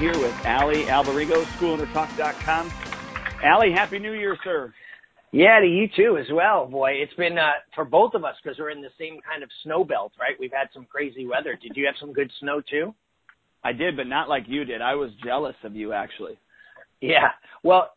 here with Allie Alberigo, SchoolOwnerTalk.com. Allie, Happy New Year, sir. Yeah, to you too as well, boy. It's been uh, for both of us because we're in the same kind of snow belt, right? We've had some crazy weather. Did you have some good snow too? I did, but not like you did. I was jealous of you, actually. Yeah. Well,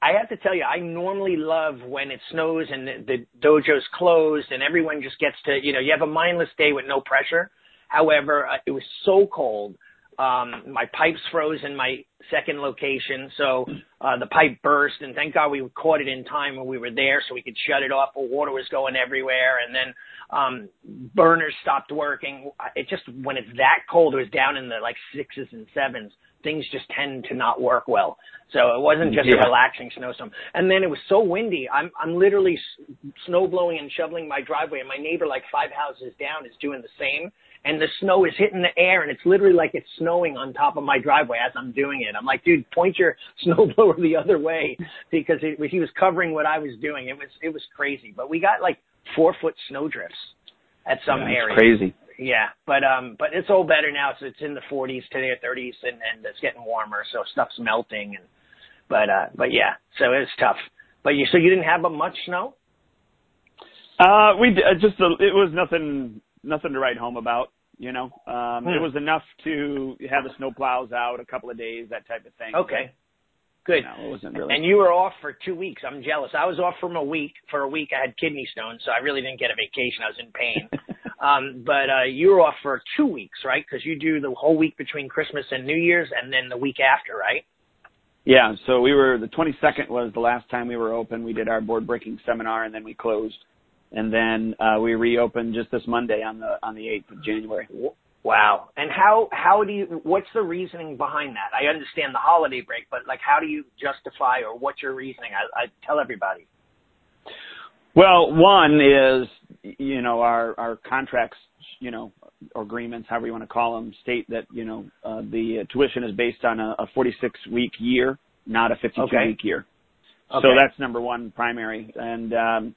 I have to tell you, I normally love when it snows and the, the dojo's closed and everyone just gets to, you know, you have a mindless day with no pressure. However, uh, it was so cold um, my pipes froze in my second location, so uh, the pipe burst, and thank God we caught it in time when we were there, so we could shut it off. But water was going everywhere, and then um, burners stopped working. It just when it's that cold, it was down in the like sixes and sevens. Things just tend to not work well. So it wasn't just yeah. a relaxing snowstorm. And then it was so windy. I'm I'm literally snow blowing and shoveling my driveway, and my neighbor like five houses down is doing the same and the snow is hitting the air and it's literally like it's snowing on top of my driveway as I'm doing it. I'm like, dude, point your snowblower the other way because it, he was covering what I was doing. It was it was crazy, but we got like four foot snow drifts at some yeah, areas. Crazy. Yeah, but um, but it's all better now. So it's in the 40s today, 30s, and and it's getting warmer, so stuff's melting. And but uh, but yeah, so it was tough. But you so you didn't have much snow? Uh, we uh, just uh, it was nothing nothing to write home about. You know, um, hmm. it was enough to have the snow plows out a couple of days, that type of thing. Okay. Good. No, it wasn't really. And you were off for two weeks. I'm jealous. I was off from a week. For a week, I had kidney stones, so I really didn't get a vacation. I was in pain. um, but uh, you were off for two weeks, right? Because you do the whole week between Christmas and New Year's, and then the week after, right? Yeah. So we were the 22nd was the last time we were open. We did our board breaking seminar, and then we closed and then uh, we reopened just this Monday on the on the 8th of January. Wow. And how how do you what's the reasoning behind that? I understand the holiday break, but like how do you justify or what's your reasoning? I, I tell everybody. Well, one is you know our our contracts, you know, or agreements, however you want to call them, state that you know uh, the tuition is based on a, a 46 week year, not a 52 okay. week year. Okay. So that's number one primary. And um,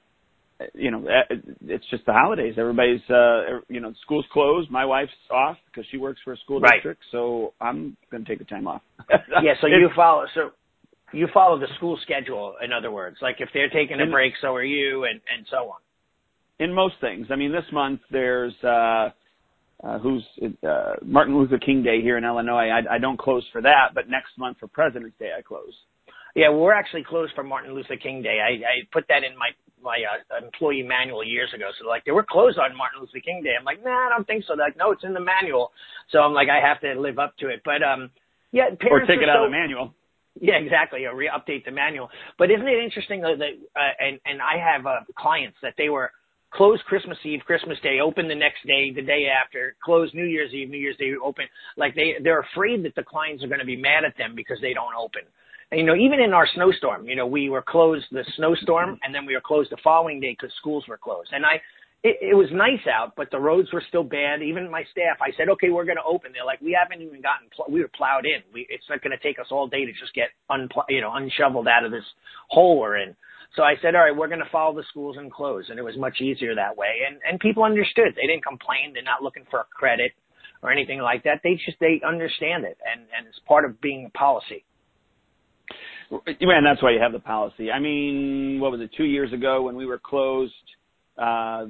you know, eh, it's just the holidays. Everybody's, uh, you know, school's closed. My wife's off because she works for a school right. district, so I'm going to take the time off. yeah, so you follow, so you follow the school schedule. In other words, like if they're taking a break, so are you, and and so on. In most things, I mean, this month there's uh, uh, who's uh, Martin Luther King Day here in Illinois. I, I don't close for that, but next month for President's Day I close. Yeah, we're actually closed for Martin Luther King Day. I, I put that in my my uh, employee manual years ago. So like they were closed on Martin Luther King Day. I'm like, nah, I don't think so. They're like, no, it's in the manual. So I'm like, I have to live up to it. But um, yeah, or take it out of the manual. Yeah, exactly. Or re-update the manual. But isn't it interesting though that uh, and and I have uh, clients that they were closed Christmas Eve, Christmas Day, open the next day, the day after, closed New Year's Eve, New Year's Day, open. Like they they're afraid that the clients are going to be mad at them because they don't open. And, you know, even in our snowstorm, you know, we were closed the snowstorm and then we were closed the following day because schools were closed. And I, it, it was nice out, but the roads were still bad. Even my staff, I said, okay, we're going to open. They're like, we haven't even gotten, pl- we were plowed in. We, it's not going to take us all day to just get unpl- you know, unshoveled out of this hole we're in. So I said, all right, we're going to follow the schools and close. And it was much easier that way. And, and people understood. They didn't complain. They're not looking for a credit or anything like that. They just, they understand it. And, and it's part of being a policy. And that's why you have the policy. I mean, what was it? Two years ago when we were closed uh,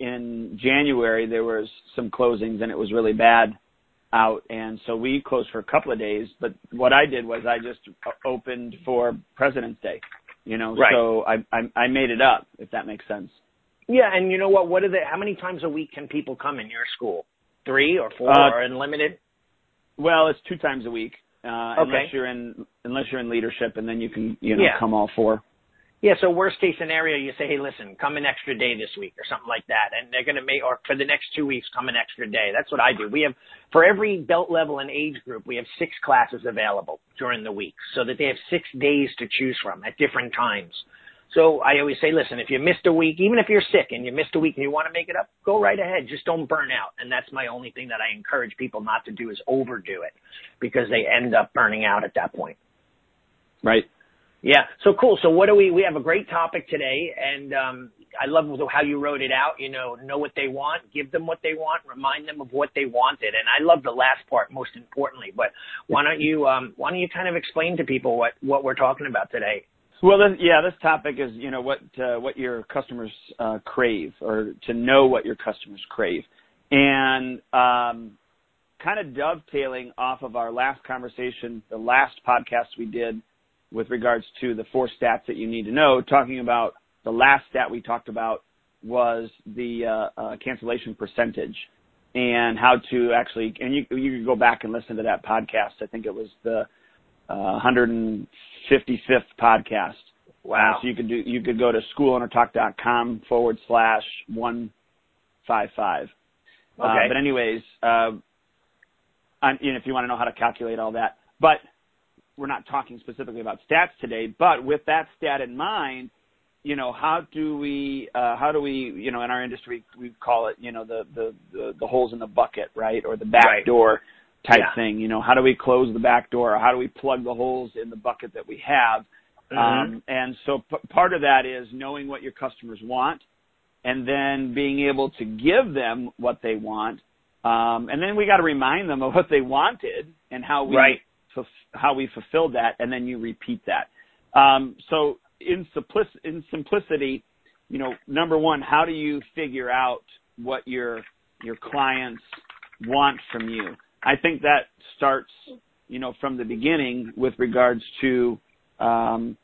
in January, there was some closings and it was really bad out, and so we closed for a couple of days. But what I did was I just opened for President's Day. You know, right. so I, I I made it up if that makes sense. Yeah, and you know what? What are the? How many times a week can people come in your school? Three or four uh, or unlimited? Well, it's two times a week uh, okay. unless you're in unless you're in leadership, and then you can you know yeah. come all four. Yeah, so worst case scenario, you say, hey, listen, come an extra day this week or something like that, and they're going to make, or for the next two weeks, come an extra day. That's what I do. We have, for every belt level and age group, we have six classes available during the week, so that they have six days to choose from at different times. So I always say, listen, if you missed a week, even if you're sick and you missed a week and you want to make it up, go right ahead. Just don't burn out. And that's my only thing that I encourage people not to do is overdo it because they end up burning out at that point. Right. Yeah. So cool. So what do we, we have a great topic today and, um, I love how you wrote it out, you know, know what they want, give them what they want, remind them of what they wanted. And I love the last part most importantly, but why don't you, um, why don't you kind of explain to people what, what we're talking about today? Well, this, yeah, this topic is, you know, what, uh, what your customers, uh, crave or to know what your customers crave. And, um, kind of dovetailing off of our last conversation, the last podcast we did with regards to the four stats that you need to know, talking about the last stat we talked about was the uh, uh, cancellation percentage and how to actually, and you, you could go back and listen to that podcast. I think it was the uh, 155th podcast. Wow. So you could do, you could go to schoolownertalk.com forward slash 155. Uh, okay. Uh, but anyways, uh, know, if you want to know how to calculate all that, but we're not talking specifically about stats today, but with that stat in mind, you know, how do we, uh, how do we, you know, in our industry, we call it, you know, the, the, the, the holes in the bucket, right? Or the back right. door type yeah. thing. You know, how do we close the back door? Or how do we plug the holes in the bucket that we have? Mm-hmm. Um, and so p- part of that is knowing what your customers want and then being able to give them what they want um, and then we got to remind them of what they wanted and how we right. How we fulfilled that, and then you repeat that. Um, so in, simplic- in simplicity, you know, number one, how do you figure out what your your clients want from you? I think that starts, you know, from the beginning with regards to um,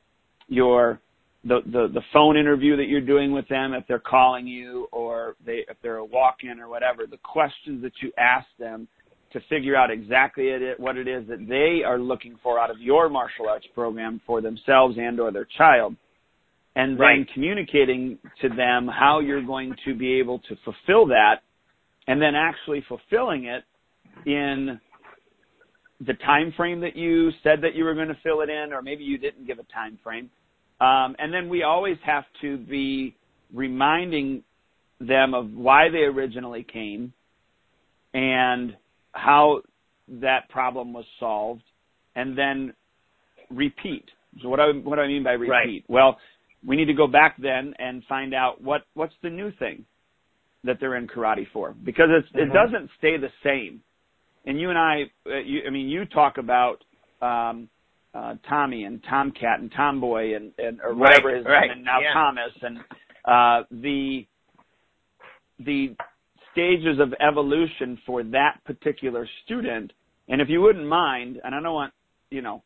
your the, the the phone interview that you're doing with them if they're calling you or they if they're a walk-in or whatever the questions that you ask them to figure out exactly what it is that they are looking for out of your martial arts program for themselves and or their child and then right. communicating to them how you're going to be able to fulfill that and then actually fulfilling it in the time frame that you said that you were going to fill it in or maybe you didn't give a time frame um, and then we always have to be reminding them of why they originally came and how that problem was solved, and then repeat. So what I what do I mean by repeat? Right. Well, we need to go back then and find out what what's the new thing that they're in karate for because it's, mm-hmm. it doesn't stay the same. And you and I, uh, you, I mean, you talk about um, uh, Tommy and Tomcat and Tomboy and, and or whatever right, his right. and now yeah. Thomas and uh, the the stages of evolution for that particular student. And if you wouldn't mind, and I don't want you know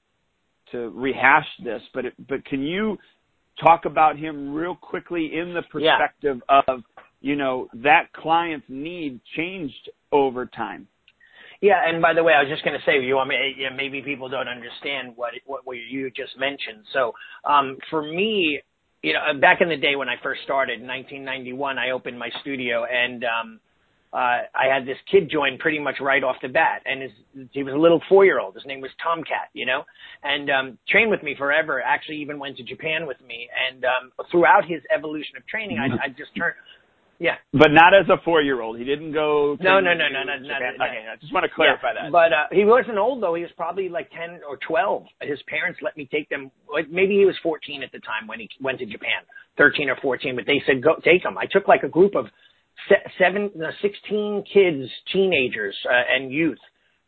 to rehash this, but it, but can you talk about him real quickly in the perspective yeah. of you know that client's need changed over time? Yeah, and by the way, I was just going to say, you want me, maybe people don't understand what what you just mentioned. So, um, for me, you know, back in the day when I first started in 1991, I opened my studio and um, uh, I had this kid join pretty much right off the bat, and his he was a little four year old. His name was Tomcat, you know, and um, trained with me forever. Actually, even went to Japan with me, and um, throughout his evolution of training, I, I just turned yeah. But not as a four year old. He didn't go No, no, no, no, no, no, no. Okay, I just want to clarify yeah. that. But uh he wasn't old though. He was probably like ten or twelve. His parents let me take them maybe he was fourteen at the time when he went to Japan. Thirteen or fourteen, but they said go take him. I took like a group of seven no, sixteen kids, teenagers, uh, and youth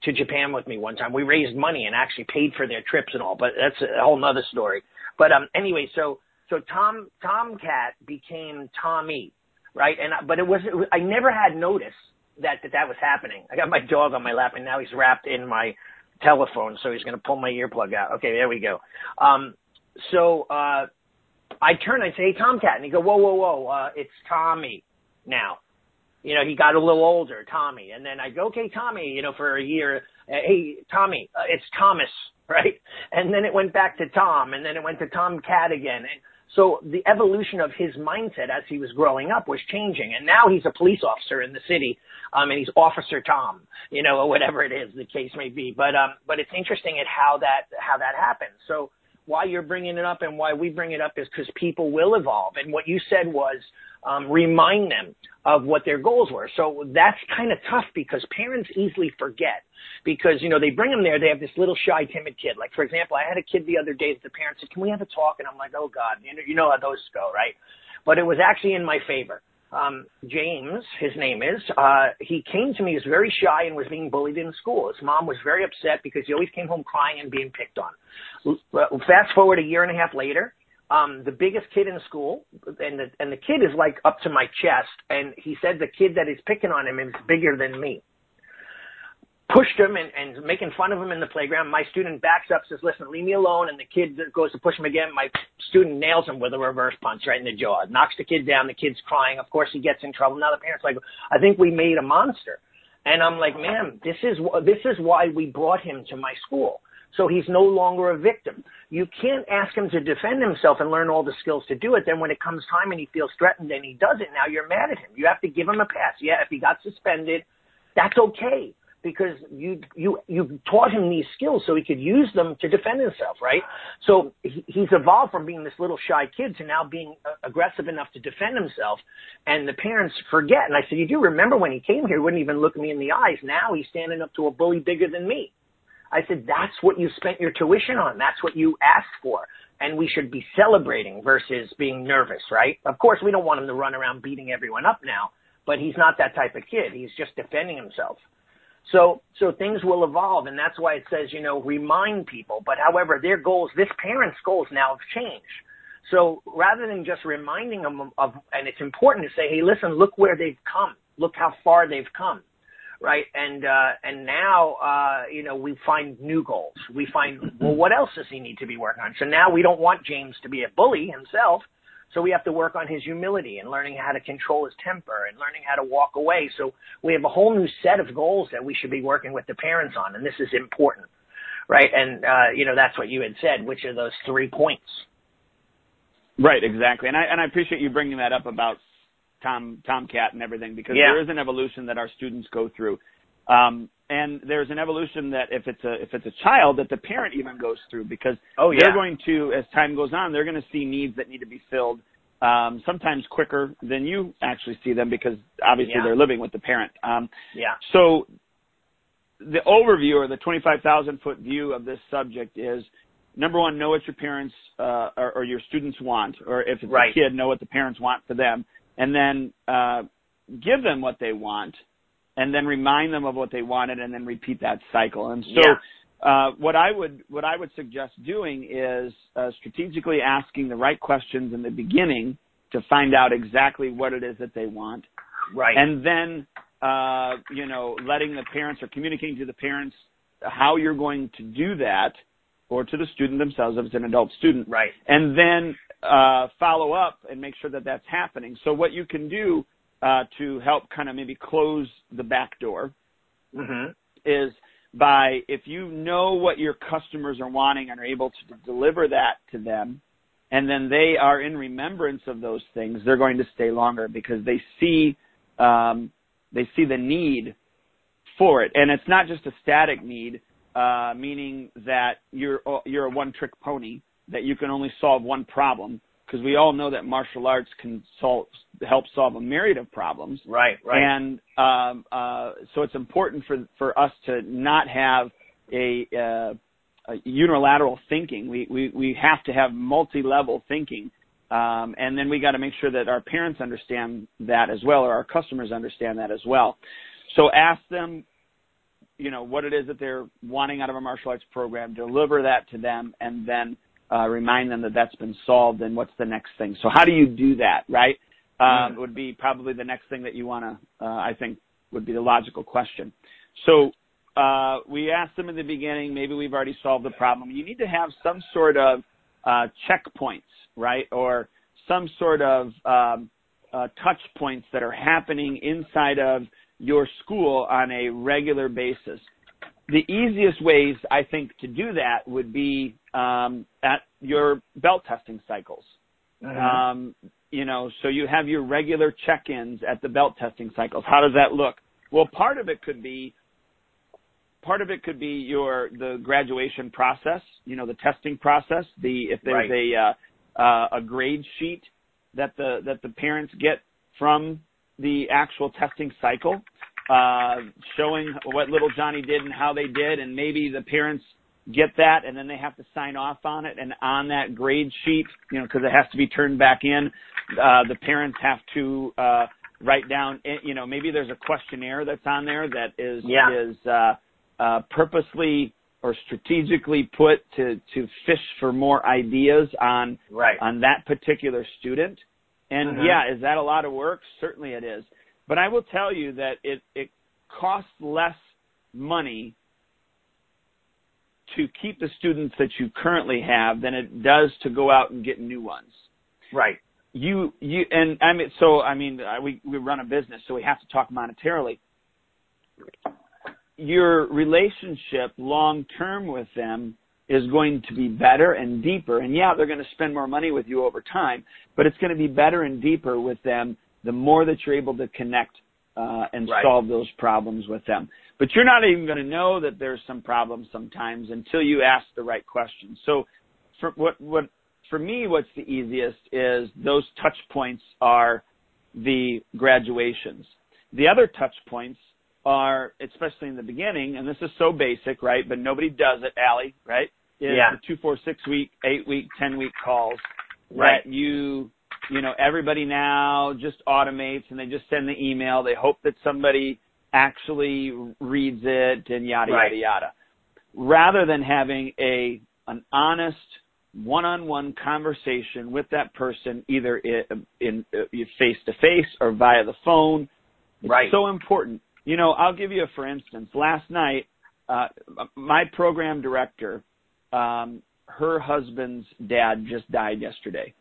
to Japan with me one time. We raised money and actually paid for their trips and all, but that's a whole nother story. But um anyway, so so Tom Tomcat became Tommy right? And but it was I never had noticed that that that was happening. I got my dog on my lap, and now he's wrapped in my telephone, so he's going to pull my earplug out. Okay, there we go. Um, so uh, I turn I say, "Hey, Tomcat," and he go, "Whoa, whoa, whoa! Uh, it's Tommy now." You know, he got a little older, Tommy, and then I go, "Okay, Tommy," you know, for a year. Uh, hey, Tommy, uh, it's Thomas, right? And then it went back to Tom, and then it went to Tomcat again. And so the evolution of his mindset as he was growing up was changing. And now he's a police officer in the city. Um, and he's Officer Tom, you know, or whatever it is the case may be. But, um, but it's interesting at how that, how that happens. So why you're bringing it up and why we bring it up is because people will evolve. And what you said was, um, remind them of what their goals were. So that's kind of tough because parents easily forget because, you know, they bring them there. They have this little shy, timid kid. Like, for example, I had a kid the other day that the parents said, can we have a talk? And I'm like, oh God, you know, you know how those go, right? But it was actually in my favor. Um, James, his name is, uh, he came to me as very shy and was being bullied in school. His mom was very upset because he always came home crying and being picked on. Fast forward a year and a half later, um, the biggest kid in school, and the and the kid is like up to my chest, and he said the kid that is picking on him is bigger than me. Pushed him and, and making fun of him in the playground. My student backs up, says, "Listen, leave me alone." And the kid goes to push him again. My student nails him with a reverse punch right in the jaw, knocks the kid down. The kid's crying. Of course, he gets in trouble. Now the parents like, "I think we made a monster." And I'm like, "Ma'am, this is this is why we brought him to my school." So he's no longer a victim. You can't ask him to defend himself and learn all the skills to do it. Then when it comes time and he feels threatened and he does it, now you're mad at him. You have to give him a pass. Yeah, if he got suspended, that's okay because you you you taught him these skills so he could use them to defend himself, right? So he, he's evolved from being this little shy kid to now being uh, aggressive enough to defend himself. And the parents forget. And I said, you do remember when he came here, he wouldn't even look me in the eyes. Now he's standing up to a bully bigger than me. I said, that's what you spent your tuition on. That's what you asked for. And we should be celebrating versus being nervous, right? Of course, we don't want him to run around beating everyone up now, but he's not that type of kid. He's just defending himself. So, so things will evolve, and that's why it says, you know, remind people. But however, their goals, this parent's goals now have changed. So rather than just reminding them of, and it's important to say, hey, listen, look where they've come. Look how far they've come right? And uh, and now uh, you know we find new goals. We find well, what else does he need to be working on? So now we don't want James to be a bully himself. So we have to work on his humility and learning how to control his temper and learning how to walk away. So we have a whole new set of goals that we should be working with the parents on, and this is important, right? And uh, you know that's what you had said. Which are those three points? Right, exactly. And I and I appreciate you bringing that up about Tom Tomcat and everything because yeah. there is an evolution that our students go through. Um, and there's an evolution that if it's a if it's a child that the parent even goes through because oh, yeah. they're going to as time goes on they're going to see needs that need to be filled um, sometimes quicker than you actually see them because obviously yeah. they're living with the parent. Um, yeah. So the overview or the 25,000 foot view of this subject is number one, know what your parents uh, or, or your students want, or if it's right. a kid, know what the parents want for them and then uh, give them what they want, and then remind them of what they wanted, and then repeat that cycle. And so, yeah. uh, what I would what I would suggest doing is uh, strategically asking the right questions in the beginning to find out exactly what it is that they want, right, and then uh, you know letting the parents or communicating to the parents how you're going to do that or to the student themselves if it's an adult student. Right. And then uh, follow up and make sure that that's happening. So what you can do uh, to help kind of maybe close the back door mm-hmm. is by if you know what your customers are wanting and are able to deliver that to them, and then they are in remembrance of those things, they're going to stay longer because they see um, they see the need for it, and it's not just a static need, uh, meaning that you're you're a one trick pony that you can only solve one problem because we all know that martial arts can solve, help solve a myriad of problems. Right, right. And um, uh, so it's important for for us to not have a, uh, a unilateral thinking. We we we have to have multi-level thinking. Um, and then we got to make sure that our parents understand that as well, or our customers understand that as well. So ask them, you know, what it is that they're wanting out of a martial arts program, deliver that to them, and then uh, remind them that that's been solved and what's the next thing. So how do you do that, right? Um. Would be probably the next thing that you want to, uh, I think, would be the logical question. So uh, we asked them in the beginning, maybe we've already solved the problem. You need to have some sort of uh, checkpoints, right, or some sort of um, uh, touch points that are happening inside of your school on a regular basis the easiest ways I think to do that would be um, at your belt testing cycles. Mm-hmm. Um, you know, so you have your regular check-ins at the belt testing cycles. How does that look? Well, part of it could be part of it could be your the graduation process. You know, the testing process. The if there's right. a uh, uh, a grade sheet that the that the parents get from the actual testing cycle, uh, showing what little Johnny did and how they did, and maybe the parents get that and then they have to sign off on it and on that grade sheet, you know, because it has to be turned back in, uh, the parents have to uh, write down, eh, you know, maybe there's a questionnaire that's on there that is Yeah. is uh, uh, purposely or strategically put to to fish for more ideas on Right. on that particular student. And Mhm. yeah, is that a lot of work? Certainly it is. But I will tell you that it it costs less money to keep the students that you currently have than it does to go out and get new ones. Right. You you and I mean so I mean I- we we run a business so we have to talk monetarily. Your relationship long term with them is going to be better and deeper. And yeah, they're going to spend more money with you over time, but it's going to be better and deeper with them the more that you're able to connect uh, and Right. solve those problems with them. But you're not even going to know that there's some problems sometimes until you ask the right questions. So, for what what for me, what's the easiest is those touch points are the graduations. The other touch points are, especially in the beginning, and this is so basic, right? But nobody does it, Allie, right? Is Yeah. the two, four, six week, eight week, ten week calls Right. that you, you know, everybody now just automates and they just send the email. They hope that somebody actually reads it and yada Right. yada yada. Rather than having a an honest one-on-one conversation with that person, either in, in face to face or via the phone, it's Right. so important. You know, I'll give you a for instance. Last night, uh, my program director, um, her husband's dad just died yesterday.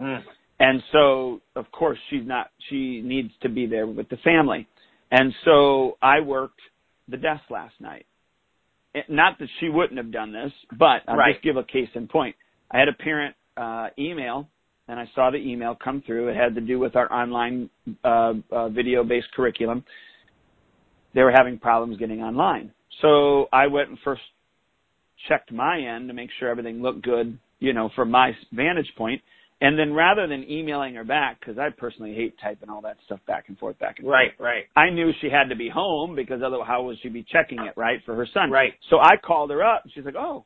Mm. And so, of course, she's not, she needs to be there with the family. And so I worked the desk last night. It- Not that she wouldn't have done this, but I'll Right. just give a case in point. I had a parent uh, email, and I saw the email come through. It had to do with our online uh, uh, video-based curriculum. They were having problems getting online. So I went and first checked my end to make sure everything looked good, you know, from my vantage point. And then rather than emailing her back, because I personally hate typing all that stuff back and forth, back and forth. Right. Right. I knew she had to be home because otherwise how would she be checking it, right, for her son? Right. So I called her up and she's like, oh,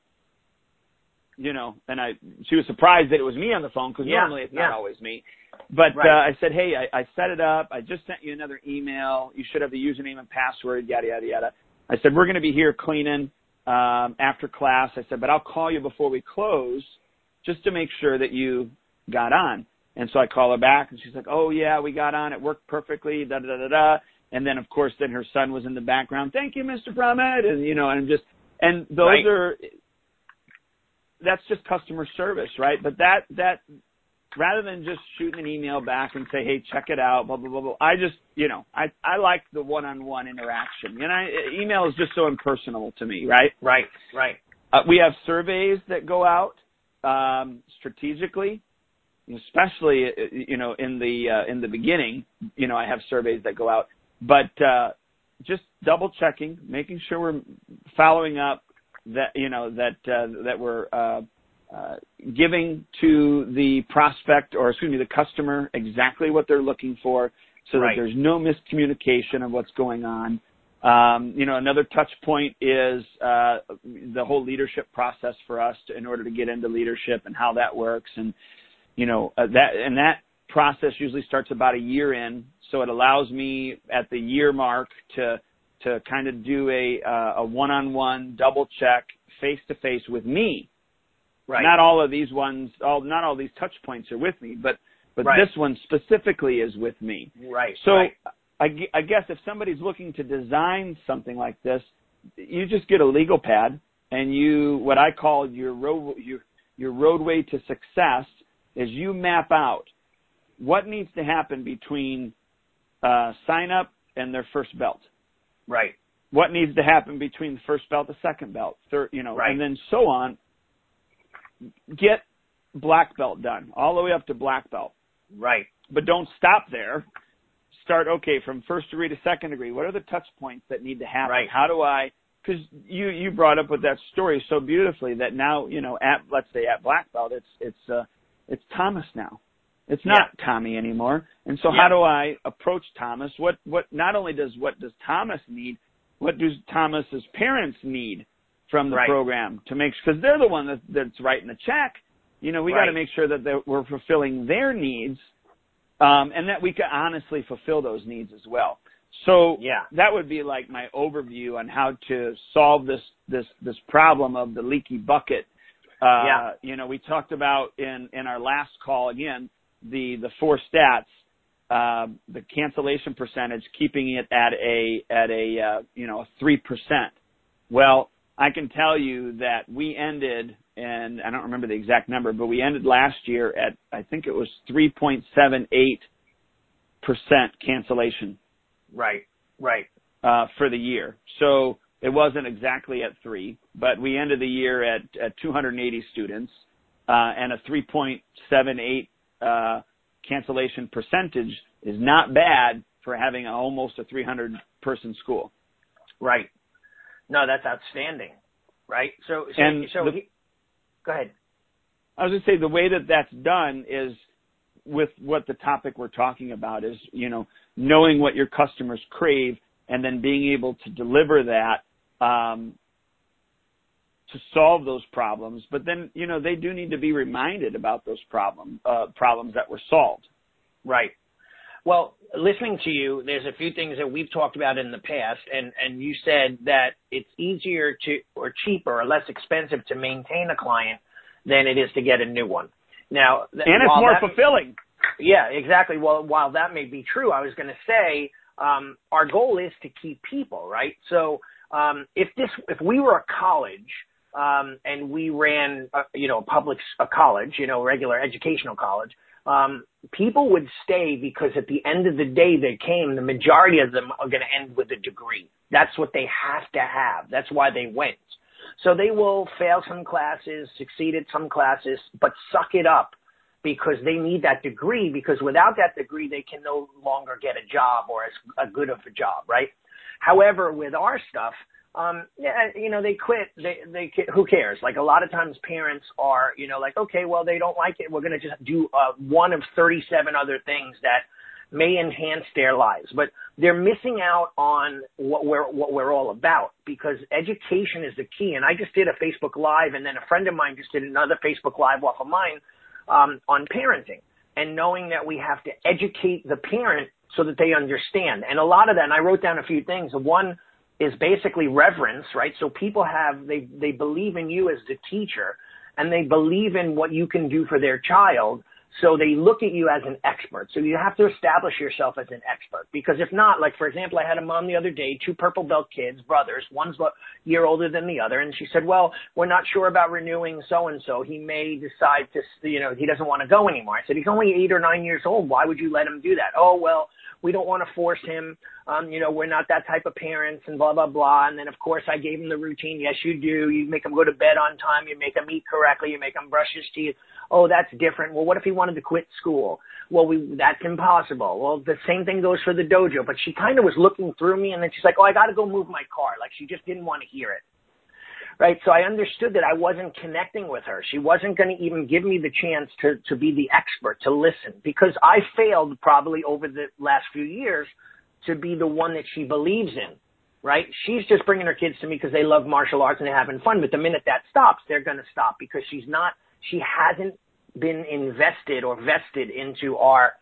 you know, and I, she was surprised that it was me on the phone because Yeah, normally it's not yeah. always me. But Right. uh, I said, hey, I, I set it up. I just sent you another email. You should have the username and password, yada, yada, yada. I said, we're going to be here cleaning um, after class. I said, but I'll call you before we close just to make sure that you got on. And so I call her back and she's like, oh yeah, we got on. It worked perfectly, da, da, da, da. And then of course then her son was in the background. Thank you, Mr. Brummett. And you know, and I'm just, and those Right. are, that's just customer service, right? But that, that, rather than just shooting an email back and say, hey, check it out, blah, blah, blah, blah. I just, you know, I, I like the one-on-one interaction. And I, email is just so impersonal to me, right? Right. Right. Uh, we have surveys that go out um, strategically, especially uh, you know in the uh, in the beginning. You know, I have surveys that go out, but uh, just double checking, making sure we're following up that you know that uh, that we're uh, uh, giving to the prospect or excuse me the customer exactly what they're looking for, so Right. that there's no miscommunication of what's going on. Um, you know, another touch point is uh, the whole leadership process for us to, in order to get into leadership and how that works, and you know uh, that and that process usually starts about a year in, so it allows me at the year mark to to kind of do a uh, a one-on-one double check face to face with me. Right. Not all of these ones, all not all these touch points are with me, but but Right. this one specifically is with me. right. So right. I, I guess if somebody's looking to design something like this, you just get a legal pad and you what I call your road your your roadway to success is you map out what needs to happen between uh, sign up and their first belt. right. What needs to happen between the first belt, the second belt, third, you know, Right. and then so on. Get black belt done all the way up to black belt Right. but don't stop there. Start okay from first degree to second degree. What are the touch points that need to happen? Right. How do I? Because you you brought up with that story so beautifully that now you know at let's say at black belt it's it's uh it's Thomas now, It's not yeah. Tommy anymore. And so yeah. how do I approach Thomas? What what not only does what does Thomas need, what does Thomas's parents need from the right. program to make because they're the one that, that's writing the check. You know, we right. got to make sure that we're fulfilling their needs, um, and that we can honestly fulfill those needs as well. So yeah. that would be like my overview on how to solve this this this problem of the leaky bucket. Uh, yeah. You know, we talked about in in our last call again the the four stats. Uh, the cancellation percentage, keeping it at a at a uh, you know three percent. Well, I can tell you that we ended, and I don't remember the exact number, but we ended last year at I think it was three point seven eight percent cancellation Right. Right. Uh, for the year. So it wasn't exactly at three, but we ended the year at, at 280 students, uh, and a 3.78, uh, cancellation percentage is not bad for having a, almost a 300 person school. Right. No, that's outstanding. Right. So, so, and so the, he, go ahead. I was going to say the way that that's done is with what the topic we're talking about is, you know, knowing what your customers crave and then being able to deliver that um, to solve those problems. But then, you know, they do need to be reminded about those problem uh, problems that were solved. Right. Well, listening to you, there's a few things that we've talked about in the past, and and you said that it's easier to or cheaper or less expensive to maintain a client than it is to get a new one. Now, th- and it's more that, fulfilling. Yeah, exactly. Well, while that may be true, I was going to say um, our goal is to keep people, right? So um, if this, if we were a college um, and we ran, a, you know, a public a college, you know, regular educational college, um, people would stay because at the end of the day they came. The majority of them are going to end with a degree. That's what they have to have. That's why they went. So they will fail some classes, succeed at some classes, but suck it up because they need that degree because without that degree they can no longer get a job or as a good of a job, right? However, with our stuff, um, yeah, you know, they quit. They, they, who cares? Like a lot of times parents are, you know, like, okay, well, they don't like it. We're going to just do, uh, one of 37 other things that may enhance their lives, but they're missing out on what we're, what we're all about because education is the key. And I just did a Facebook live and then a friend of mine just did another Facebook live off of mine um, on parenting and knowing that we have to educate the parent so that they understand. And a lot of that, and I wrote down a few things. One is basically reverence, right? So people have, they, they believe in you as the teacher and they believe in what you can do for their child. So they look at you as an expert. So you have to establish yourself as an expert because if not, like for example, I had a mom the other day, two purple belt kids, brothers, one's a year older than the other, and she said, "Well, we're not sure about renewing so and so. He may decide to, you know, he doesn't want to go anymore." I said, "He's only eight or nine years old. Why would you let him do that?" Oh well, we don't want to force him. Um, you know, we're not that type of parents and blah, blah, blah. And then of course I gave him the routine. Yes, you do. You make him go to bed on time. You make him eat correctly. You make him brush his teeth. Oh, that's different. Well, what if he wanted to quit school? Well, we, that's impossible. Well, the same thing goes for the dojo, but she kind of was looking through me and then she's like, oh, I got to go move my car. Like she just didn't want to hear it right? So I understood that I wasn't connecting with her. She wasn't going to even give me the chance to, to be the expert, to listen, because I failed probably over the last few years to be the one that she believes in, right? She's just bringing her kids to me because they love martial arts and they're having fun. But the minute that stops, they're going to stop because she's not, she hasn't been invested or vested into our,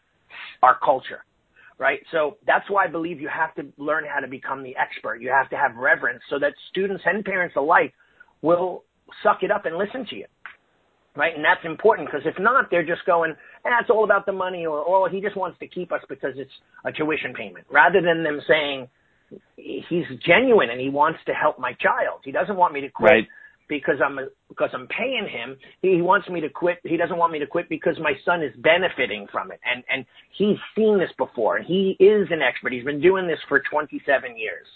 our culture right? So that's why I believe you have to learn how to become the expert. You have to have reverence so that students and parents alike will suck it up and listen to you. Right? And that's important because if not, they're just going, eh, it's all about the money or, oh, he just wants to keep us because it's a tuition payment rather than them saying he's genuine and he wants to help my child. He doesn't want me to quit. Right because I'm because I'm paying him. He wants me to quit. He doesn't want me to quit because my son is benefiting from it, and and he's seen this before. and He is an expert. He's been doing this for 27 years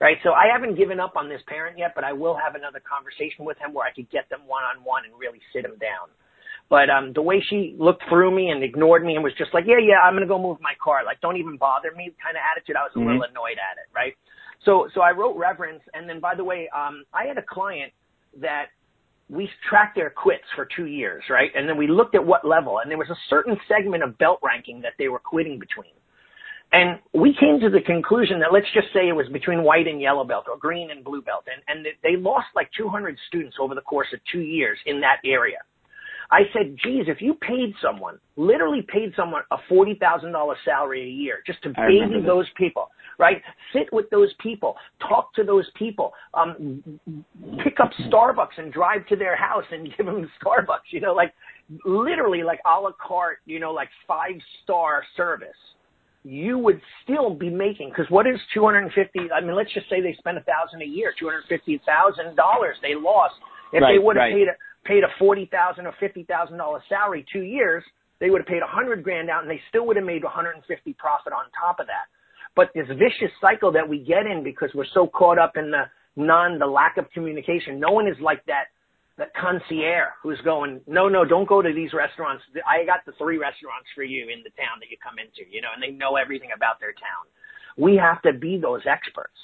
right? So I haven't given up on this parent yet, but I will have another conversation with him where I could get them one on one and really sit him down. But um the way she looked through me and ignored me and was just like, yeah, yeah, I'm gonna go move my car, like don't even bother me, kind of attitude. I was a mm-hmm. little annoyed at it, right? So so I wrote reverence, and then by the way, um I had a client that we tracked their quits for two years, right? And then we looked at what level, and there was a certain segment of belt ranking that they were quitting between. And we came to the conclusion that let's just say it was between white and yellow belt or green and blue belt. And, and they lost like 200 students over the course of two years in that area. I said, geez, if you paid someone, literally paid someone a $40,000 salary a year just to baby those people, right? Sit with those people, talk to those people, um, pick up Starbucks and drive to their house and give them Starbucks, you know, like literally like a la carte, you know, like five star service. You would still be making because what is two hundred and fifty? I mean, let's just say they spent a thousand a year, two hundred fifty thousand dollars they lost. If right, they would have right. paid a paid a forty thousand or fifty thousand dollar salary two years, they would have paid a hundred grand out, and they still would have made 150 profit on top of that. But this vicious cycle that we get in because we're so caught up in the non, the lack of communication. No one is like that, that concierge who's going, no, no, don't go to these restaurants. I got the three restaurants for you in the town that you come into, you know, and they know everything about their town. We have to be those experts.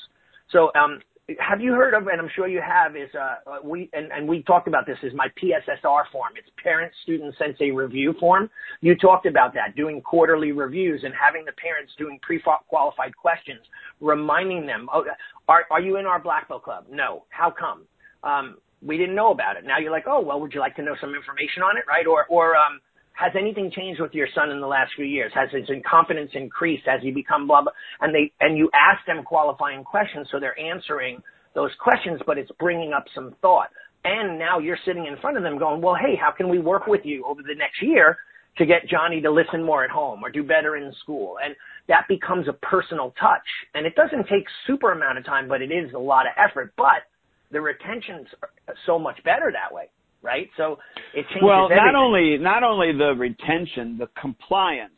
So, um, have you heard of, and I'm sure you have, is uh, we and, and we talked about this is my PSSR form. It's Parent Student Sensei Review form. You talked about that, doing quarterly reviews and having the parents doing pre-qualified questions, reminding them, oh, are are you in our black belt club? No. How come? Um, we didn't know about it. Now you're like, oh well, would you like to know some information on it, right? Or or um, has anything changed with your son in the last few years? Has his confidence increased? Has he become blah blah? And they and you ask them qualifying questions, so they're answering those questions, but it's bringing up some thought. And now you're sitting in front of them going, well, hey, how can we work with you over the next year to get Johnny to listen more at home or do better in school? And that becomes a personal touch. And it doesn't take super amount of time, but it is a lot of effort. But the retention's so much better that way right? So it changes. Well, everything. not only not only the retention, the compliance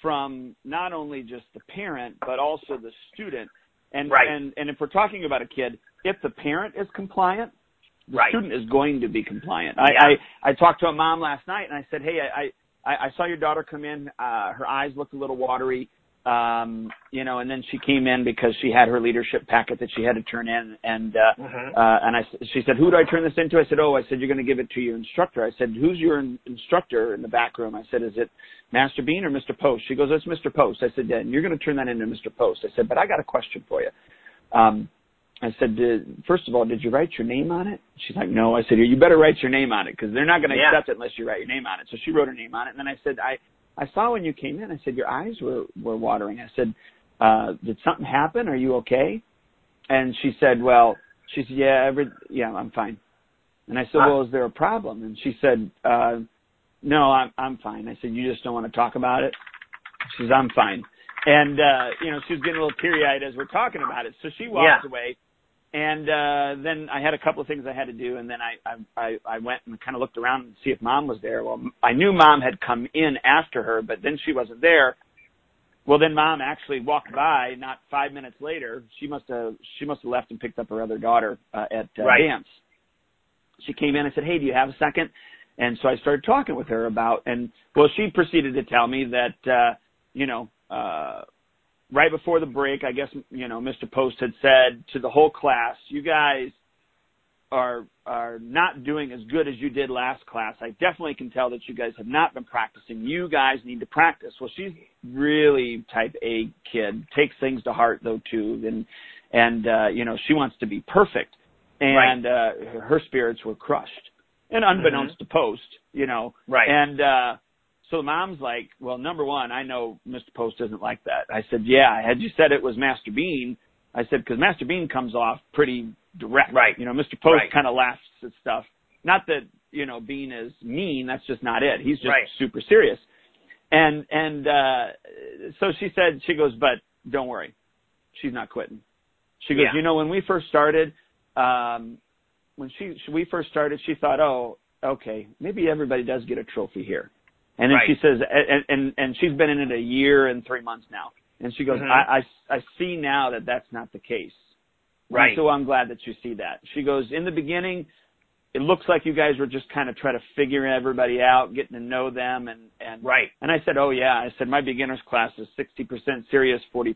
from not only just the parent but also the student. And right. and and if we're talking about a kid, if the parent is compliant, the right. student is going to be compliant. I. I I talked to a mom last night and I said, hey, I I, I saw your daughter come in. Uh, her eyes looked a little watery um, you know, and then she came in because she had her leadership packet that she had to turn in, and uh, mm-hmm. uh, and I, she said, "Who do I turn this into?" I said, "Oh, I said you're going to give it to your instructor." I said, "Who's your in- instructor in the back room?" I said, "Is it Master Bean or Mr. Post?" She goes, "It's Mr. Post." I said, "Yeah, and you're going to turn that into Mr. Post." I said, "But I got a question for you." Um, I said, first of all, did you write your name on it? She's like, no. I said, you better write your name on it because they're not going to yeah. accept it unless you write your name on it. So she wrote her name on it, and then I said, I I saw when you came in. I said, your eyes were were watering. I said, uh, did something happen? Are you okay? And she said, well, she said, yeah, every, yeah, I'm fine. And I said, well, is there a problem? And she said, uh, no, I'm, I'm fine. I said, you just don't want to talk about it? She says, I'm fine. And, uh, you know, she was getting a little teary eyed as we're talking about it. So she walks yeah. away. And, uh, then I had a couple of things I had to do. And then I, I, I, I went and kind of looked around and see if mom was there. Well, I knew mom had come in after her, but then she wasn't there. Well, then mom actually walked by. Not five minutes later, she must have she must have left and picked up her other daughter uh, at uh, right. dance. She came in and said, "Hey, do you have a second? And so I started talking with her about, and well, she proceeded to tell me that, uh, you know, uh, right before the break, I guess, you know, Mr. Post had said to the whole class, you guys are are not doing as good as you did last class. I definitely can tell that you guys have not been practicing. You guys need to practice. Well, she's really type A kid, takes things to heart though too, and and uh, you know she wants to be perfect, and right. uh, her spirits were crushed, and unbeknownst mm-hmm. to Post, you know, right, and. uh so the mom's like, well, number one, I know Mr. Post doesn't like that. I said, yeah, had you said it was Master Bean, I said, because Master Bean comes off pretty direct. Right. You know, Mr. Post right. kind of laughs at stuff. Not that, you know, Bean is mean. That's just not it. He's just right. super serious. And, and, uh, so she said, she goes, but don't worry. She's not quitting. She goes, yeah. you know, when we first started, um, when she, we first started, she thought, oh, okay, maybe everybody does get a trophy here. And then right. she says, and, and, and she's been in it a year and three months now. And she goes, mm-hmm. I, I, I see now that that's not the case. Right. And so I'm glad that you see that. She goes, in the beginning, it looks like you guys were just kind of trying to figure everybody out, getting to know them, and and right. And I said, oh yeah, I said my beginners class is 60% serious, 40%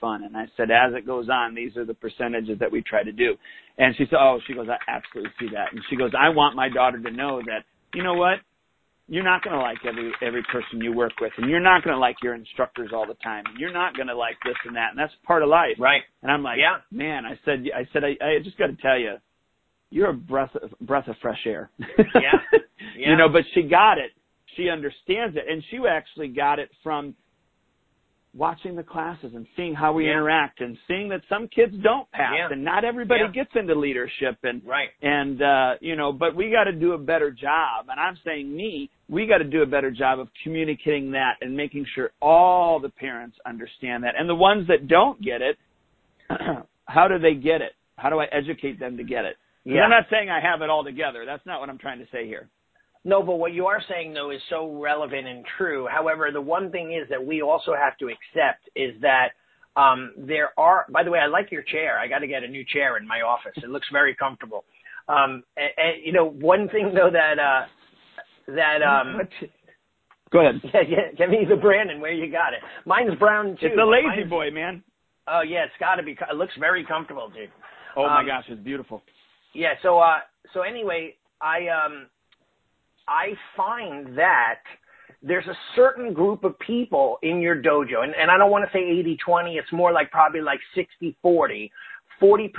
fun, and I said as it goes on, these are the percentages that we try to do. And she said, oh, she goes, I absolutely see that, and she goes, I want my daughter to know that, you know what, you're not going to like every every person you work with, and you're not going to like your instructors all the time, and you're not going to like this and that, and that's part of life. Right. And I'm like, yeah, man, I said, I said, I, I just got to tell you you're a breath of, breath of fresh air. yeah. yeah. You know, but she got it. She understands it, and she actually got it from watching the classes and seeing how we yeah. interact and seeing that some kids don't pass yeah. and not everybody yeah. gets into leadership and right and uh you know but we got to do a better job and i'm saying me we got to do a better job of communicating that and making sure all the parents understand that and the ones that don't get it how do they get it how do I educate them to get it? Yeah. I'm not saying I have it all together. That's not what I'm trying to say here. No, but what you are saying though is so relevant and true. However, the one thing is that we also have to accept is that um, there are. By the way, I like your chair. I got to get a new chair in my office. It looks very comfortable. Um, and, and you know, one thing though that uh, that um, go ahead. Yeah, yeah. Give me the Brandon where you got it. Mine's brown too. It's a lazy Mine's, boy, man. Oh yeah, it's got to be. It looks very comfortable, dude. Oh my Um, gosh, it's beautiful. Yeah. So uh, so anyway, I um, I find that there's a certain group of people in your dojo, and, and I don't want to say 80-20, it's more like probably like 60-40. 40%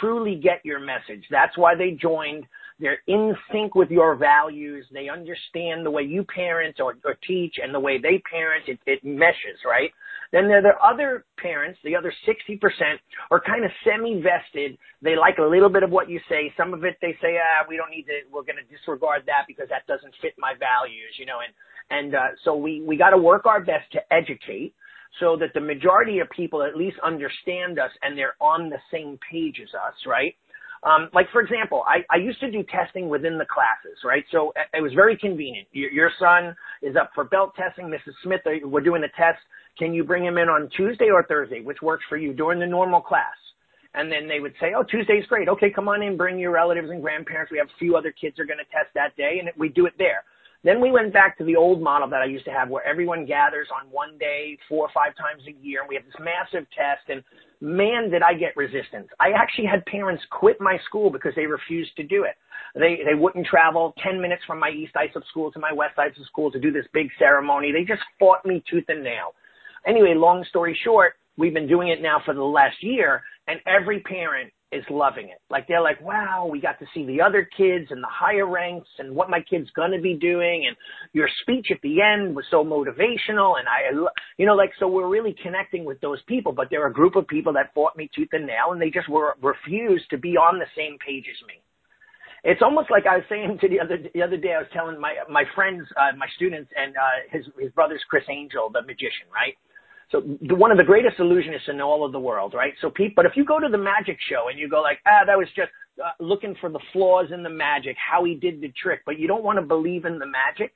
truly get your message. That's why they joined. They're in sync with your values. They understand the way you parent or, or teach and the way they parent. It, it meshes, right? Then there are other parents, the other 60% are kind of semi-vested. They like a little bit of what you say. Some of it they say, ah, we don't need to, we're going to disregard that because that doesn't fit my values, you know, and, and, uh, so we, we got to work our best to educate so that the majority of people at least understand us and they're on the same page as us, right? Um, like for example, I, I used to do testing within the classes, right? So uh, it was very convenient. Your, your son is up for belt testing. Mrs. Smith, uh, we're doing a test. Can you bring him in on Tuesday or Thursday, which works for you during the normal class? And then they would say, oh, Tuesday's great. Okay, come on in, bring your relatives and grandparents. We have a few other kids are going to test that day, and we do it there. Then we went back to the old model that I used to have where everyone gathers on one day, four or five times a year, and we have this massive test. And man, did I get resistance. I actually had parents quit my school because they refused to do it. They, they wouldn't travel 10 minutes from my East Islip school to my West Islip school to do this big ceremony. They just fought me tooth and nail. Anyway, long story short, we've been doing it now for the last year, and every parent is loving it. Like they're like, wow, we got to see the other kids and the higher ranks and what my kid's gonna be doing. And your speech at the end was so motivational. And I, you know, like, so we're really connecting with those people, but they're a group of people that fought me tooth and nail and they just were refused to be on the same page as me. It's almost like I was saying to the other the other day. I was telling my my friends, uh, my students, and uh, his his brother's Criss Angel, the magician, right? So the, one of the greatest illusionists in all of the world, right? So people, but if you go to the magic show and you go like, ah, that was just uh, looking for the flaws in the magic, how he did the trick, but you don't want to believe in the magic,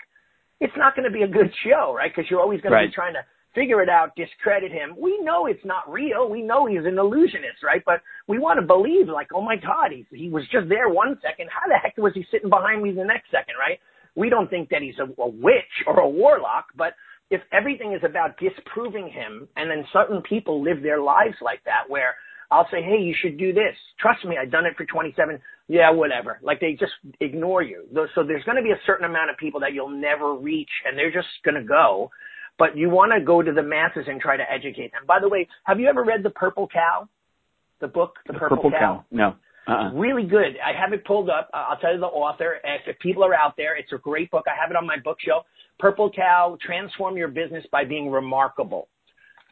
it's not going to be a good show, right? Because you're always going Right. to be trying to figure it out, discredit him. We know it's not real. We know he's an illusionist, right? But we want to believe like, oh my God, he, he was just there one second. How the heck was he sitting behind me the next second, right? We don't think that he's a, a witch or a warlock, but if everything is about disproving him and then certain people live their lives like that where I'll say, hey, you should do this. Trust me, I've done it for 27. Yeah, whatever. Like they just ignore you. Those- So there's going to be a certain amount of people that you'll never reach and they're just going to go. But you want to go to the masses and try to educate them. By the way, have you ever read The Purple Cow? The book, The, The Purple, Cow? No. Uh-uh. Really good. I have it pulled up. I'll tell you the author. If, if people are out there, it's a great book. I have it on my bookshelf. Purple Cow, Transform Your Business by Being Remarkable.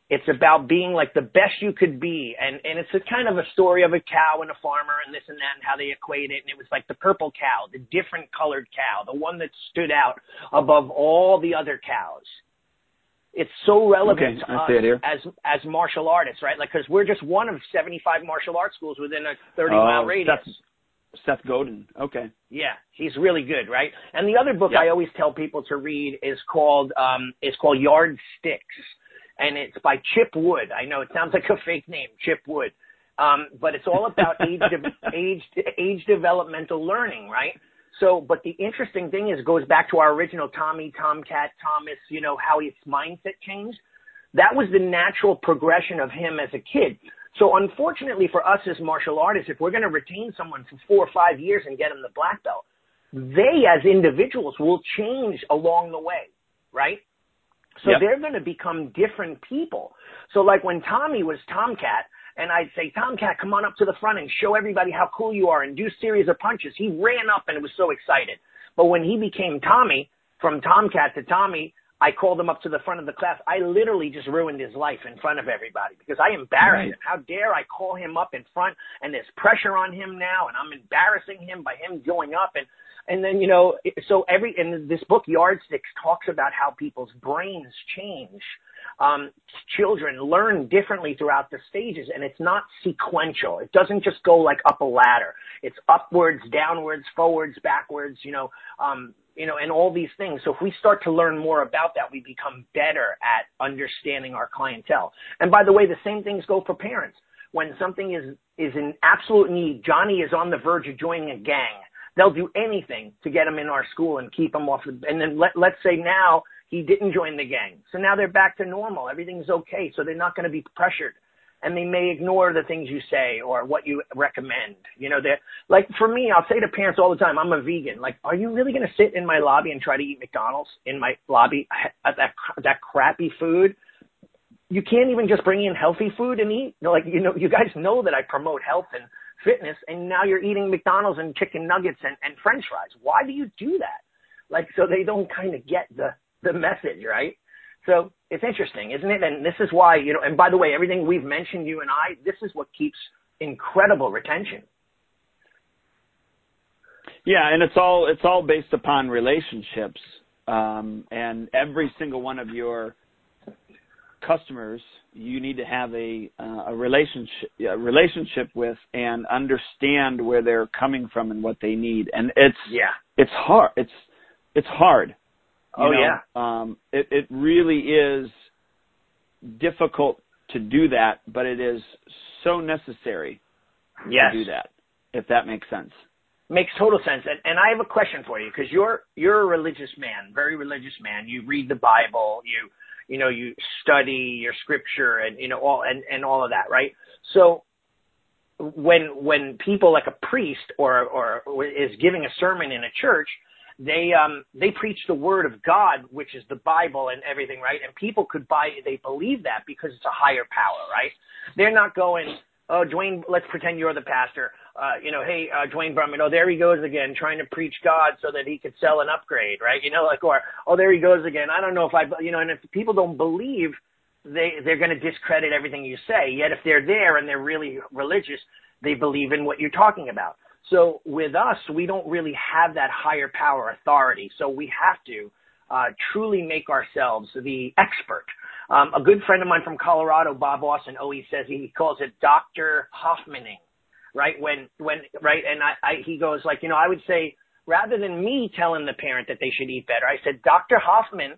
It's about being like the best you could be. And, and it's a kind of a story of a cow and a farmer and this and that and how they equate it. And it was like the purple cow, the different colored cow, the one that stood out above all the other cows. It's so relevant Okay, to us as as martial artists, right? Like, because we're just one of 75 martial arts schools within a 30 Oh, mile radius. Seth, Seth Godin. Okay. Yeah, he's really good, right? And the other book Yeah. I always tell people to read is called um is called Yardsticks, and it's by Chip Wood. I know it sounds like a fake name, Chip Wood. Um, but it's all about age, de- age, age developmental learning, right? So, but the interesting thing is, goes back to our original Tommy, Tomcat, Thomas, you know, how his mindset changed. That was the natural progression of him as a kid. So unfortunately for us as martial artists, if we're going to retain someone for four or five years and get them the black belt, they as individuals will change along the way, right? So yep. they're going to become different people. So like when Tommy was Tomcat, and I'd say, Tomcat, come on up to the front and show everybody how cool you are and do series of punches. He ran up and was so excited. But when he became Tommy, from Tomcat to Tommy, I called him up to the front of the class. I literally just ruined his life in front of everybody because I embarrassed right. him. How dare I call him up in front and there's pressure on him now and I'm embarrassing him by him going up and and then you know so every in this book Yardsticks talks about how people's brains change um, children learn differently throughout the stages and it's not sequential. It doesn't just go like up a ladder. It's upwards, downwards, forwards, backwards, you know, um, you know, and all these things. So if we start to learn more about that, we become better at understanding our clientele. And by the way, the same things go for parents. When something is, is in absolute need, Johnny is on the verge of joining a gang. They'll do anything to get him in our school and keep him off. The, and then let, let's say now he didn't join the gang. So now they're back to normal. Everything's okay. So they're not going to be pressured and they may ignore the things you say or what you recommend. You know, they're like for me, I'll say to parents all the time, I'm a vegan. Like, are you really going to sit in my lobby and try to eat McDonald's in my lobby at that that crappy food? You can't even just bring in healthy food and eat. Like, you know, you guys know that I promote health and fitness, and now you're eating McDonald's and chicken nuggets and, and French fries. Why do you do that? Like, so they don't kind of get the the message, right? So it's interesting, isn't it? And this is why, you know, and by the way, everything we've mentioned, you and I, this is what keeps incredible retention. Yeah, and it's all it's all based upon relationships, um, and every single one of your customers you need to have a uh, a relationship a relationship with and understand where they're coming from and what they need. And it's yeah, it's hard. It's it's hard oh know, yeah. Um, it it really is difficult to do that, but it is so necessary yes. to do that. If that makes sense. Makes total sense. And, and I have a question for you because you're you're a religious man, very religious man. You read the Bible, you you know you study your scripture, and you know all and and all of that, right? So when when people like a priest or or is giving a sermon in a church, they um they preach the word of God, which is the Bible and everything, right? And people could buy they believe that because it's a higher power, right? They're not going, oh Duane, let's pretend you're the pastor. Uh, you know, hey, uh, Duane Brumitt, oh, there he goes again, trying to preach God so that he could sell an upgrade, right? You know, like, or, oh, there he goes again. I don't know if I, you know, and if people don't believe, they, they're going to discredit everything you say. Yet if they're there and they're really religious, they believe in what you're talking about. So with us, we don't really have that higher power authority. So we have to uh, truly make ourselves the expert. Um, a good friend of mine from Colorado, Bob Austin, always says he calls it Dr. Hoffmaning, right? When, when, right? And I, I, he goes like, you know, I would say rather than me telling the parent that they should eat better, I said, Dr. Hoffman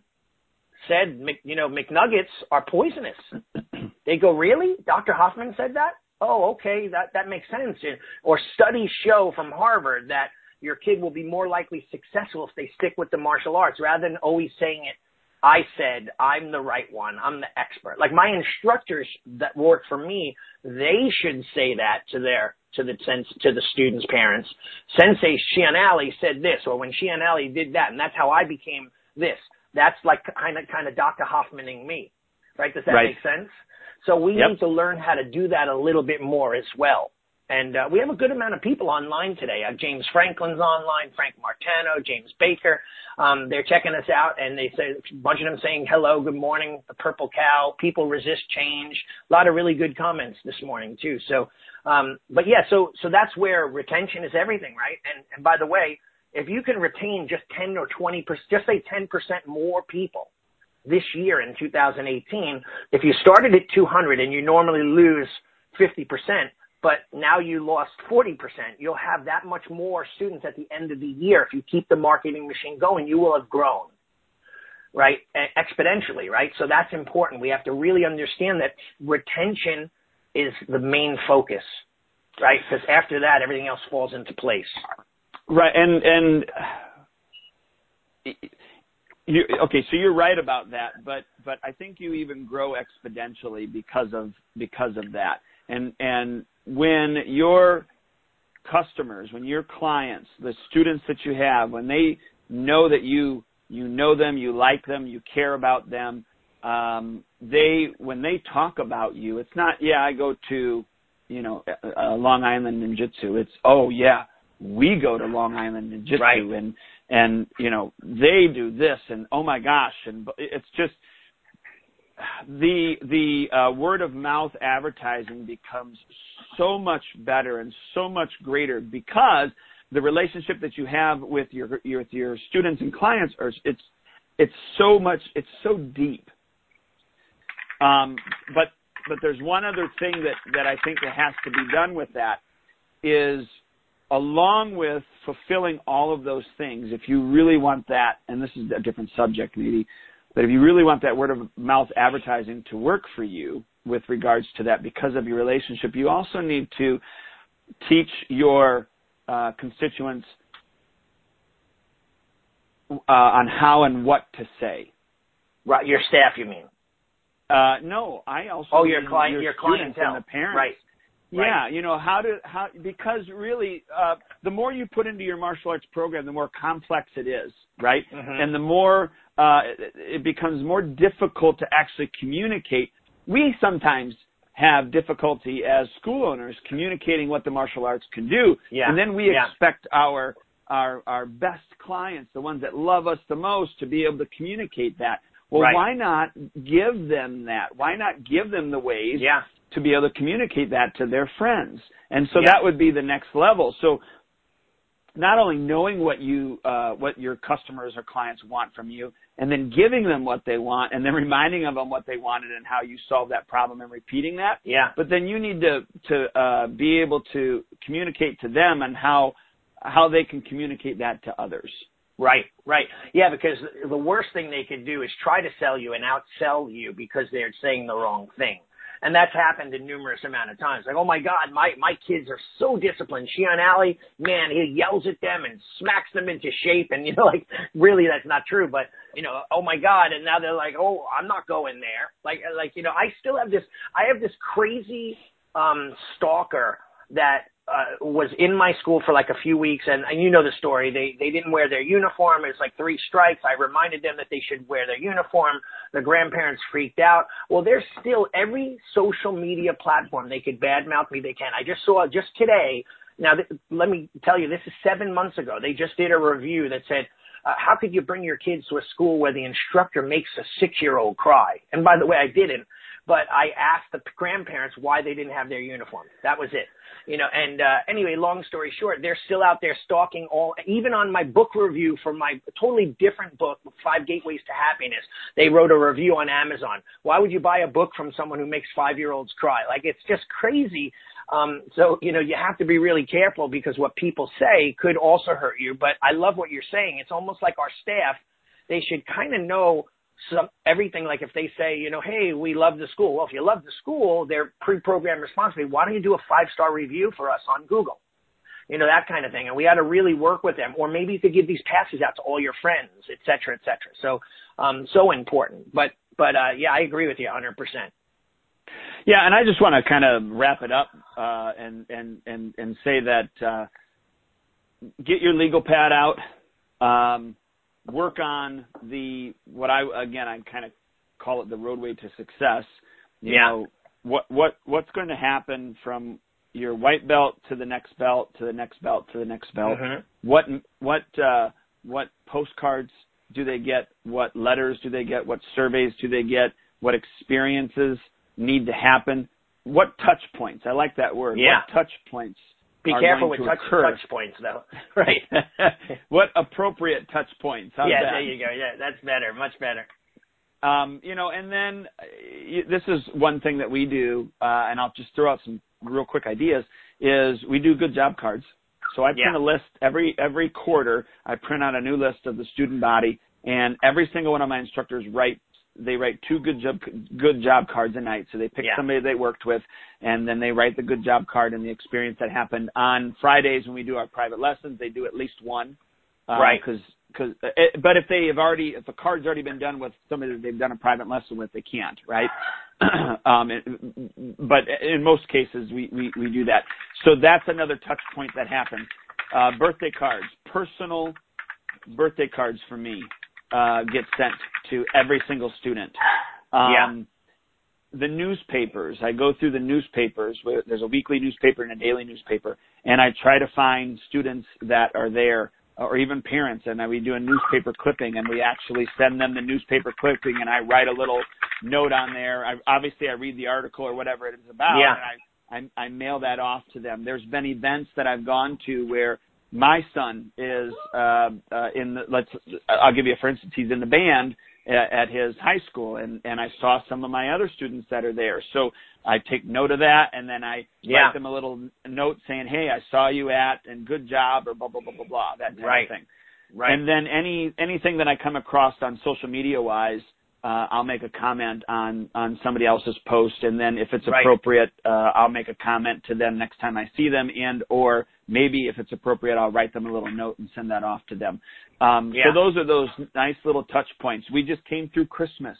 said, you know, McNuggets are poisonous. they go, really? Dr. Hoffman said that? Oh, okay, that, that makes sense. Or studies show from Harvard that your kid will be more likely successful if they stick with the martial arts rather than always saying it. I said, I'm the right one. I'm the expert. Like my instructors that work for me, they should say that to their, to the sense, to the students' parents. Sensei Shihan Allie said this, or when Shihan Allie did that, and that's how I became this. That's like kind of, kind of Dr. Hoffmaning me. Right? Does that right. make sense? So we yep. need to learn how to do that a little bit more as well. And uh, we have a good amount of people online today. Uh, James Franklin's online, Frank Martano, James Baker. Um, they're checking us out, and they say a bunch of them saying hello, good morning, the purple cow. People resist change. A lot of really good comments this morning too. So, um, but yeah, so so that's where retention is everything, right? And and by the way, if you can retain just ten or twenty percent, just say ten percent more people, this year in 2018, if you started at 200 and you normally lose 50%, but now you lost 40%, you'll have that much more students at the end of the year. If you keep the marketing machine going, you will have grown, right? Exponentially, right? So that's important. We have to really understand that retention is the main focus, right? Because after that, everything else falls into place. Right, and and you, okay, so you're right about that, but but I think you even grow exponentially because of because of that. And and when your customers, when your clients, the students that you have, when they know that you you know them, you like them, you care about them, um, they when they talk about you, it's not yeah I go to you know uh, Long Island Ninjutsu. It's oh yeah we go to Long Island Ninjutsu right. and and you know they do this and oh my gosh and it's just the the uh, word of mouth advertising becomes so much better and so much greater because the relationship that you have with your, your with your students and clients are it's it's so much it's so deep. Um, but but there's one other thing that that I think that has to be done with that is along with fulfilling all of those things, if you really want that, and this is a different subject maybe, but if you really want that word of mouth advertising to work for you with regards to that because of your relationship, you also need to teach your uh, constituents uh, on how and what to say. Right, your staff, you mean? Uh, no, I also. Oh, your client, your, your clientele, and the parents. Right. Yeah, you know how to how because really uh, the more you put into your martial arts program, the more complex it is, right? Mm-hmm. And the more uh, it, it becomes more difficult to actually communicate. We sometimes have difficulty as school owners communicating what the martial arts can do, yeah. and then we yeah. expect our our our best clients, the ones that love us the most, to be able to communicate that. Well, right. why not give them that? Why not give them the ways yeah to be able to communicate that to their friends. And so yeah. that would be the next level. So not only knowing what you uh, what your customers or clients want from you, and then giving them what they want, and then reminding them what they wanted and how you solve that problem and repeating that. Yeah. But then you need to to uh, be able to communicate to them and how how they can communicate that to others. Right, right. Yeah, because the worst thing they could do is try to sell you and outsell you because they're saying the wrong thing. And that's happened in numerous amount of times. Like, oh my God, my, my kids are so disciplined. Shihan Allie, man, he yells at them and smacks them into shape. And, you know, like, really that's not true. But, you know, oh my God. And now they're like, oh, I'm not going there. Like, like, you know, I still have this, I have this crazy, um, stalker that uh, was in my school for like a few weeks, and, and you know the story. They they didn't wear their uniform. It was like three strikes. I reminded them that they should wear their uniform. The grandparents freaked out. Well, there's still every social media platform they could badmouth me. They can. I just saw just today. Now, th- let me tell you, this is seven months ago. They just did a review that said. Uh, how could you bring your kids to a school where the instructor makes a six-year-old cry? And by the way, I didn't, but I asked the grandparents why they didn't have their uniform. That was it you know, and uh, anyway, long story short, they're still out there stalking all, even on my book review for my totally different book, Five Gateways to Happiness. They wrote a review on Amazon. Why would you buy a book from someone who makes five year olds cry? Like, it's just crazy. Um, so, you know, you have to be really careful because what people say could also hurt you. But I love what you're saying. It's almost like our staff, they should kind of know some everything like if they say, you know, hey, we love the school. Well, if you love the school, they're pre-programmed responsibly. Why don't you do a five-star review for us on Google? You know, that kind of thing. And we got to really work with them. Or maybe you could give these passes out to all your friends, et cetera, et cetera. So, um, so important. But, but, uh, yeah, I agree with you 100%. Yeah, and I just want to kind of wrap it up uh, and and and and say that uh, get your legal pad out. Um, work on the what I again I kind of call it the roadway to success. You yeah. know what what what's going to happen from your white belt to the next belt to the next belt to the next belt. Mm-hmm. What what uh, what postcards do they get? What letters do they get? What surveys do they get? What experiences need to happen? What touch points? I like that word. Yeah. What touch points be careful with touch, touch points, though. right. what appropriate touch points? How's yeah, that? there you go. Yeah, that's better. Much better. Um, you know, and then uh, this is one thing that we do, uh, and I'll just throw out some real quick ideas. Is we do good job cards. So I print yeah. a list every every quarter. I print out a new list of the student body, and every single one of my instructors writes they write two good job good job cards a night. So they pick Yeah. somebody they worked with, and then they write the good job card and the experience that happened. On Fridays when we do our private lessons, they do at least one. Uh, Right. Because because but if they have already if the card's already been done with somebody that they've done a private lesson with, they can't, right? um, it, but in most cases we, we we do that. So that's another touch point that happens. Uh, birthday cards, personal birthday cards for me uh, get sent to every single student. Um, Yeah. The newspapers, I go through the newspapers. where There's a weekly newspaper and a daily newspaper, and I try to find students that are there, or even parents, and we do a newspaper clipping, and we actually send them the newspaper clipping, and I write a little note on there. I, obviously, I read the article or whatever it is about, Yeah. and I, I I mail that off to them. There's been events that I've gone to where my son is uh, uh, in the let's I'll give you a for instance he's in the band at, at his high school and and I saw some of my other students that are there so I take note of that and then I Yeah. write them a little note saying hey I saw you at and good job or blah blah blah blah blah that type Right. of thing Right. and then any anything that I come across on social media wise, uh, I'll make a comment on on somebody else's post, and then if it's Right. appropriate, uh, I'll make a comment to them next time I see them, and or maybe if it's appropriate, I'll write them a little note and send that off to them. Um, Yeah. So those are those nice little touch points. We just came through Christmas.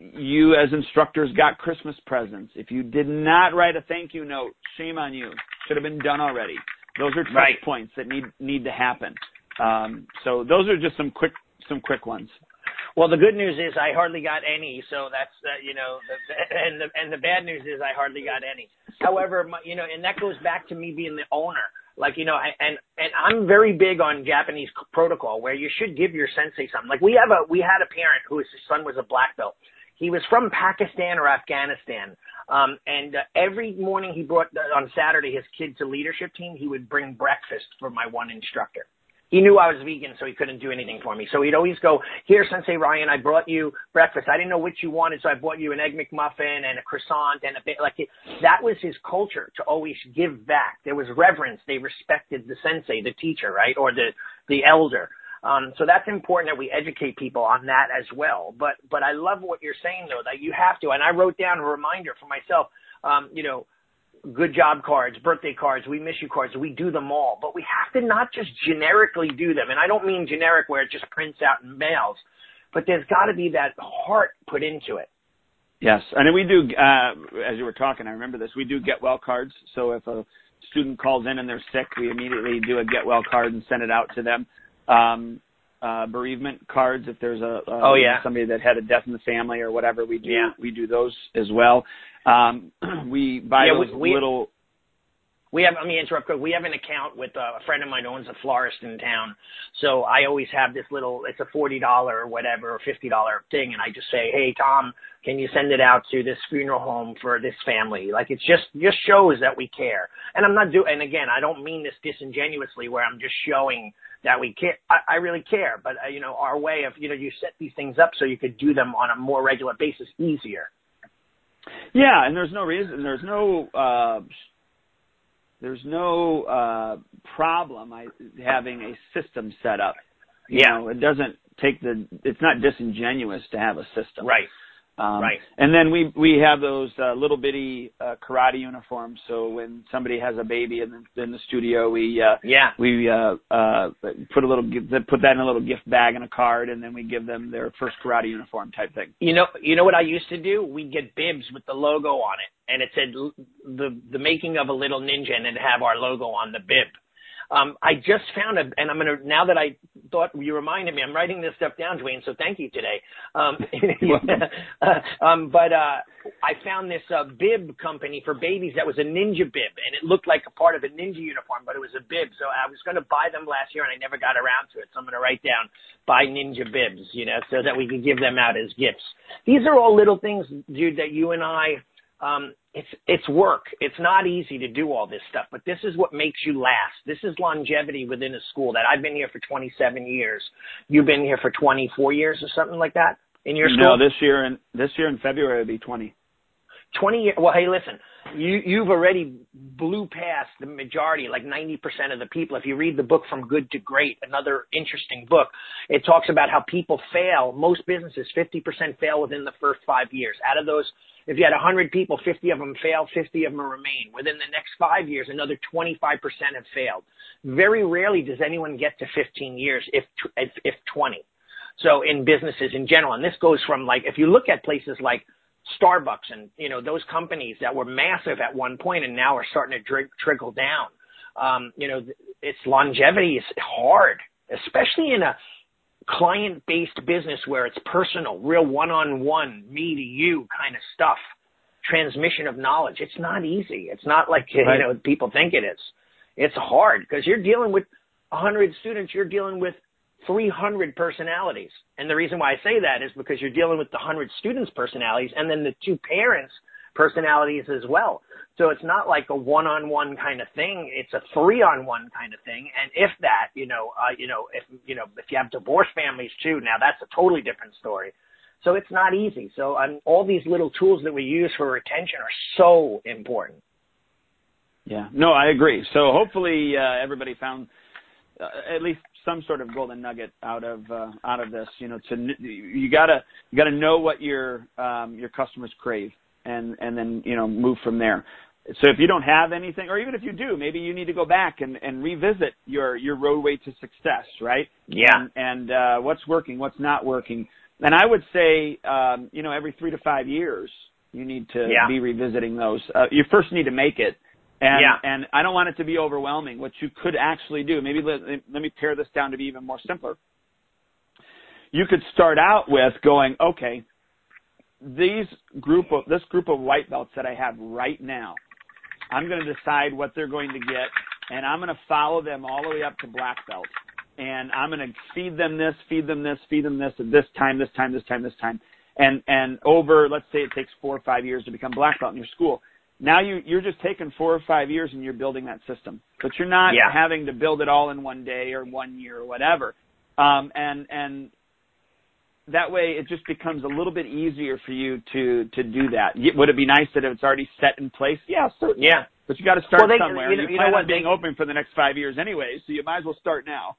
You as instructors got Christmas presents. If you did not write a thank you note, shame on you. Should have been done already. Those are touch Right. points that need need to happen. Um, so those are just some quick some quick ones. Well, the good news is I hardly got any, so that's uh, you know, the, and the and the bad news is I hardly got any. However, my, you know, and that goes back to me being the owner. Like you know, I, and and I'm very big on Japanese protocol where you should give your sensei something. Like we have a we had a parent whose son was a black belt. He was from Pakistan or Afghanistan, um, and uh, every morning he brought uh, on Saturday his kid to leadership team. He would bring breakfast for my one instructor he knew I was vegan, so he couldn't do anything for me. So he'd always go, "Here, Sensei Ryan, I brought you breakfast. I didn't know what you wanted, so I brought you an egg McMuffin and a croissant and a bit like it." That was his culture to always give back. There was reverence. They respected the sensei, the teacher, right, or the the elder. Um, so that's important that we educate people on that as well. But but I love what you're saying though that you have to. And I wrote down a reminder for myself. Um, you know, good job cards, birthday cards, we miss you cards. We do them all, but we have to not just generically do them. And I don't mean generic where it just prints out and mails, but there's got to be that heart put into it. Yes, and we do. Uh, as you were talking, I remember this. We do get well cards. So if a student calls in and they're sick, we immediately do a get well card and send it out to them. Um, uh, bereavement cards, if there's a, a Oh, yeah. somebody that had a death in the family or whatever, we do Yeah. we do those as well. Um, we buy Yeah, those we- little. We have, let me interrupt quick. We have an account with uh, a friend of mine owns a florist in town. So I always have this little, it's a $40 or whatever, or $50 thing. And I just say, Hey, Tom, can you send it out to this funeral home for this family? Like it's just, just shows that we care. And I'm not doing, and again, I don't mean this disingenuously where I'm just showing that we care. I, I really care, but uh, you know, our way of, you know, you set these things up so you could do them on a more regular basis easier. Yeah, and there's no reason. There's no. Uh, there's no uh, problem I, having a system set up. You Yeah. know, it doesn't take the. It's not disingenuous to have a system. Right. Um, Right. And then we we have those uh, little bitty uh, karate uniforms. So when somebody has a baby in the, in the studio, we uh, Yeah. we uh, uh, put a little put that in a little gift bag and a card, and then we give them their first karate uniform type thing. You know, you know what I used to do? We'd get bibs with the logo on it, and it said l- the the making of a little ninja, and it'd have our logo on the bib. Um, I just found a, and I'm gonna now that I thought you reminded me, I'm writing this stuff down, Duane. So thank you today. Um, uh, um, but uh, I found this uh, bib company for babies that was a ninja bib, and it looked like a part of a ninja uniform, but it was a bib. So I was going to buy them last year, and I never got around to it. So I'm going to write down buy ninja bibs, you know, so that we can give them out as gifts. These are all little things, dude, that you and I. Um, it's it's work. It's not easy to do all this stuff, but this is what makes you last. This is longevity within a school. That I've been here for 27 years. You've been here for 24 years or something like that in your school. No, this year and this year in February it'll be twenty. 20 years. Well, hey, listen, you, you've already blew past the majority, like 90% of the people. If you read the book From Good to Great, another interesting book, it talks about how people fail. Most businesses, 50% fail within the first five years. Out of those, if you had 100 people, 50 of them fail, 50 of them remain. Within the next five years, another 25% have failed. Very rarely does anyone get to 15 years, if, if, if 20. So in businesses in general, and this goes from like, if you look at places like Starbucks and, you know, those companies that were massive at one point and now are starting to drink, trickle down. Um, you know, its longevity is hard, especially in a client-based business where it's personal, real one-on-one, me to you kind of stuff, transmission of knowledge. It's not easy. It's not like, right. you know, people think it is. It's hard because you're dealing with 100 students. You're dealing with 300 personalities. And the reason why I say that is because you're dealing with the 100 students' personalities and then the two parents' personalities as well. So it's not like a one-on-one kind of thing. It's a three-on-one kind of thing. And if that, you know, uh, you know, if, you know, if you have divorced families too, now that's a totally different story. So it's not easy. So um, all these little tools that we use for retention are so important. Yeah, no, I agree. So hopefully uh, everybody found uh, at least some sort of golden nugget out of uh, out of this. You know, to you gotta you gotta know what your um, your customers crave, and and then you know move from there. So if you don't have anything, or even if you do, maybe you need to go back and, and revisit your your roadway to success, right? Yeah. And, and uh, what's working, what's not working. And I would say, um, you know, every three to five years, you need to yeah. be revisiting those. Uh, you first need to make it, and, yeah. and I don't want it to be overwhelming. What you could actually do, maybe let, let me pare this down to be even more simpler. You could start out with going, okay, these group of, this group of white belts that I have right now, I'm going to decide what they're going to get and I'm going to follow them all the way up to black belt. And I'm going to feed them this, feed them this, feed them this at this time, this time, this time, this time. And, and over, let's say it takes four or five years to become black belt in your school now you you're just taking four or five years and you're building that system. But you're not yeah. having to build it all in one day or one year or whatever. Um and and that way it just becomes a little bit easier for you to to do that. Would it be nice that it's already set in place? Yeah certainly. Yeah. But you got to start well, they, somewhere. you know, you, you know what, being they, open for the next five years anyway so you might as well start now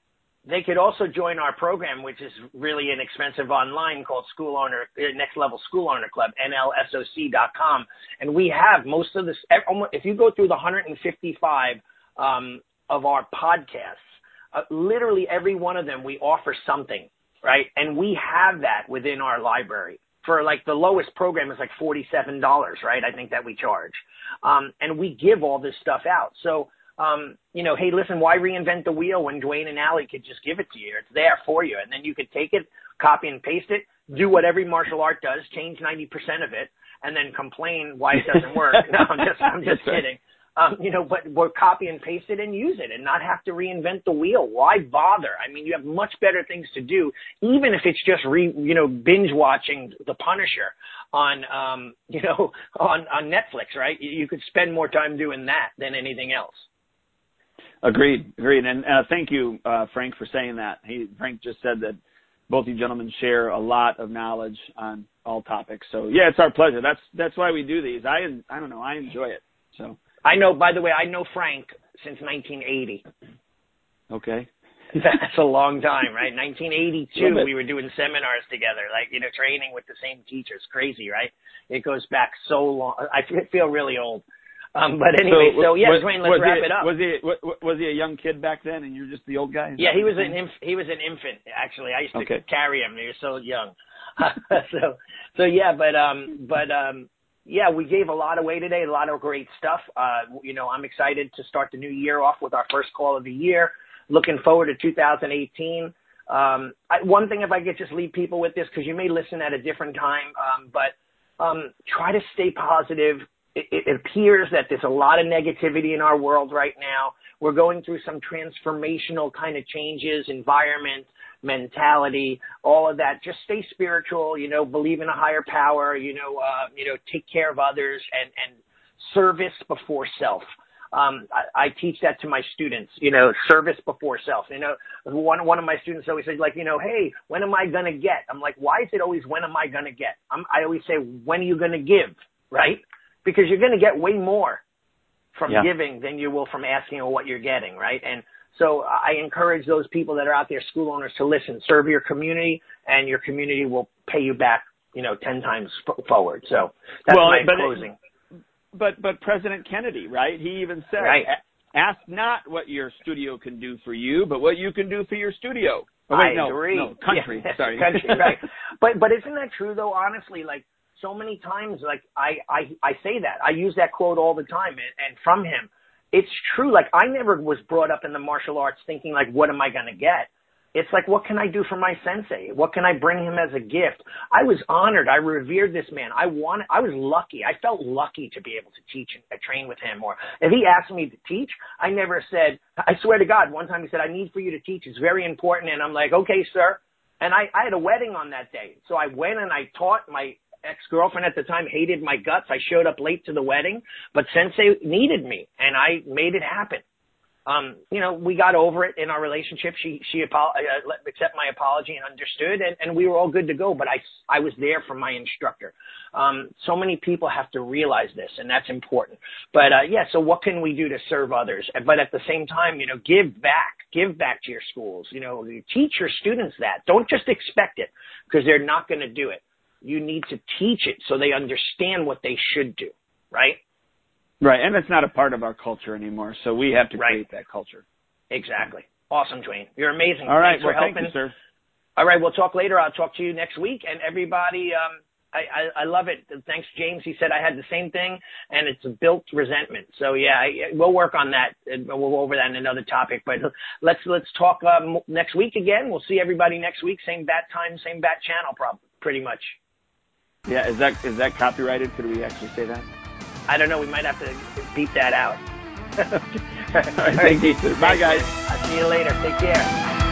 they could also join our program, which is really inexpensive online called School Owner uh, Next Level School Owner Club, NLSOC.com. And we have most of this. If you go through the 155 um, of our podcasts, uh, literally every one of them, we offer something, right? And we have that within our library. For like the lowest program is like $47, right? I think that we charge. Um, and we give all this stuff out. So um, you know, hey, listen, why reinvent the wheel when Duane and Allie could just give it to you? It's there for you. And then you could take it, copy and paste it, do what every martial art does, change 90% of it, and then complain why it doesn't work. no, I'm just, I'm just kidding. Um, you know, but we'll copy and paste it and use it and not have to reinvent the wheel. Why bother? I mean, you have much better things to do, even if it's just re, you know, binge watching The Punisher on, um, you know, on, on Netflix, right? You could spend more time doing that than anything else. Agreed, agreed, and uh, thank you, uh, Frank, for saying that. He Frank just said that both you gentlemen share a lot of knowledge on all topics. So yeah, it's our pleasure. That's that's why we do these. I I don't know, I enjoy it. So I know. By the way, I know Frank since 1980. Okay. That's a long time, right? 1982, we were doing seminars together, like you know, training with the same teachers. Crazy, right? It goes back so long. I feel really old. Um, but anyway, so, so yeah, was, Duane, let's wrap he, it up. Was he was he a young kid back then, and you're just the old guy? Yeah, he was an inf- he was an infant actually. I used to okay. carry him. He was so young. so so yeah, but um but um yeah, we gave a lot away today, a lot of great stuff. Uh, you know, I'm excited to start the new year off with our first call of the year. Looking forward to 2018. Um, I, one thing, if I could just leave people with this, because you may listen at a different time, um, but um, try to stay positive it, appears that there's a lot of negativity in our world right now. We're going through some transformational kind of changes, environment, mentality, all of that. Just stay spiritual, you know, believe in a higher power, you know, uh, you know, take care of others and, and service before self. Um, I, I teach that to my students, you know, service before self. You know, one, one of my students always says like, you know, hey, when am I going to get? I'm like, why is it always when am I going to get? I'm, I always say, when are you going to give? Right? Because you're going to get way more from Yeah. giving than you will from asking or what you're getting, right? And so I encourage those people that are out there, school owners, to listen, serve your community, and your community will pay you back, you know, ten times f- forward. So that's Well, my but it- closing. But but President Kennedy, right? He even said, Right. "Ask not what your studio can do for you, but what you can do for your studio." Oh, wait, I no, agree. no, country. Yeah, Sorry, country. Right. But but isn't that true though? Honestly, like so many times, like I I I say that I use that quote all the time, and, and from him, it's true. Like I never was brought up in the martial arts thinking like, what am I going to get? It's like, what can I do for my sensei? What can I bring him as a gift? I was honored. I revered this man. I wanted, I was lucky. I felt lucky to be able to teach and train with him. Or if he asked me to teach, I never said, I swear to God, one time he said, I need for you to teach. It's very important. And I'm like, okay, sir. And I, I had a wedding on that day. So I went and I taught my ex-girlfriend at the time hated my guts. I showed up late to the wedding, but sensei needed me and I made it happen um, you know, we got over it in our relationship. She she apo- uh, let accept my apology and understood, and, and we were all good to go. But I I was there for my instructor. Um, so many people have to realize this, and that's important. But uh, yeah, so what can we do to serve others? But at the same time, you know, give back, give back to your schools. You know, teach your students that. Don't just expect it because they're not going to do it. You need to teach it so they understand what they should do. Right. right, and it's not a part of our culture anymore, so we have to Right. create that culture. Exactly. Awesome, Duane. You're amazing. All right, Thanks well, for thank you, sir. All right, we'll talk later. I'll talk to you next week. And everybody, um, I, I, I love it. Thanks, James. He said I had the same thing, and it's built resentment. So yeah, I, we'll work on that. We'll go over that in another topic. But let's let's talk um, next week again. We'll see everybody next week. Same bat time, same bat channel, prob- pretty much. Yeah, is that is that copyrighted? Could we actually say that? I don't know. We might have to beat that out. All right, thank you. Bye, guys. I'll see you later. Take care.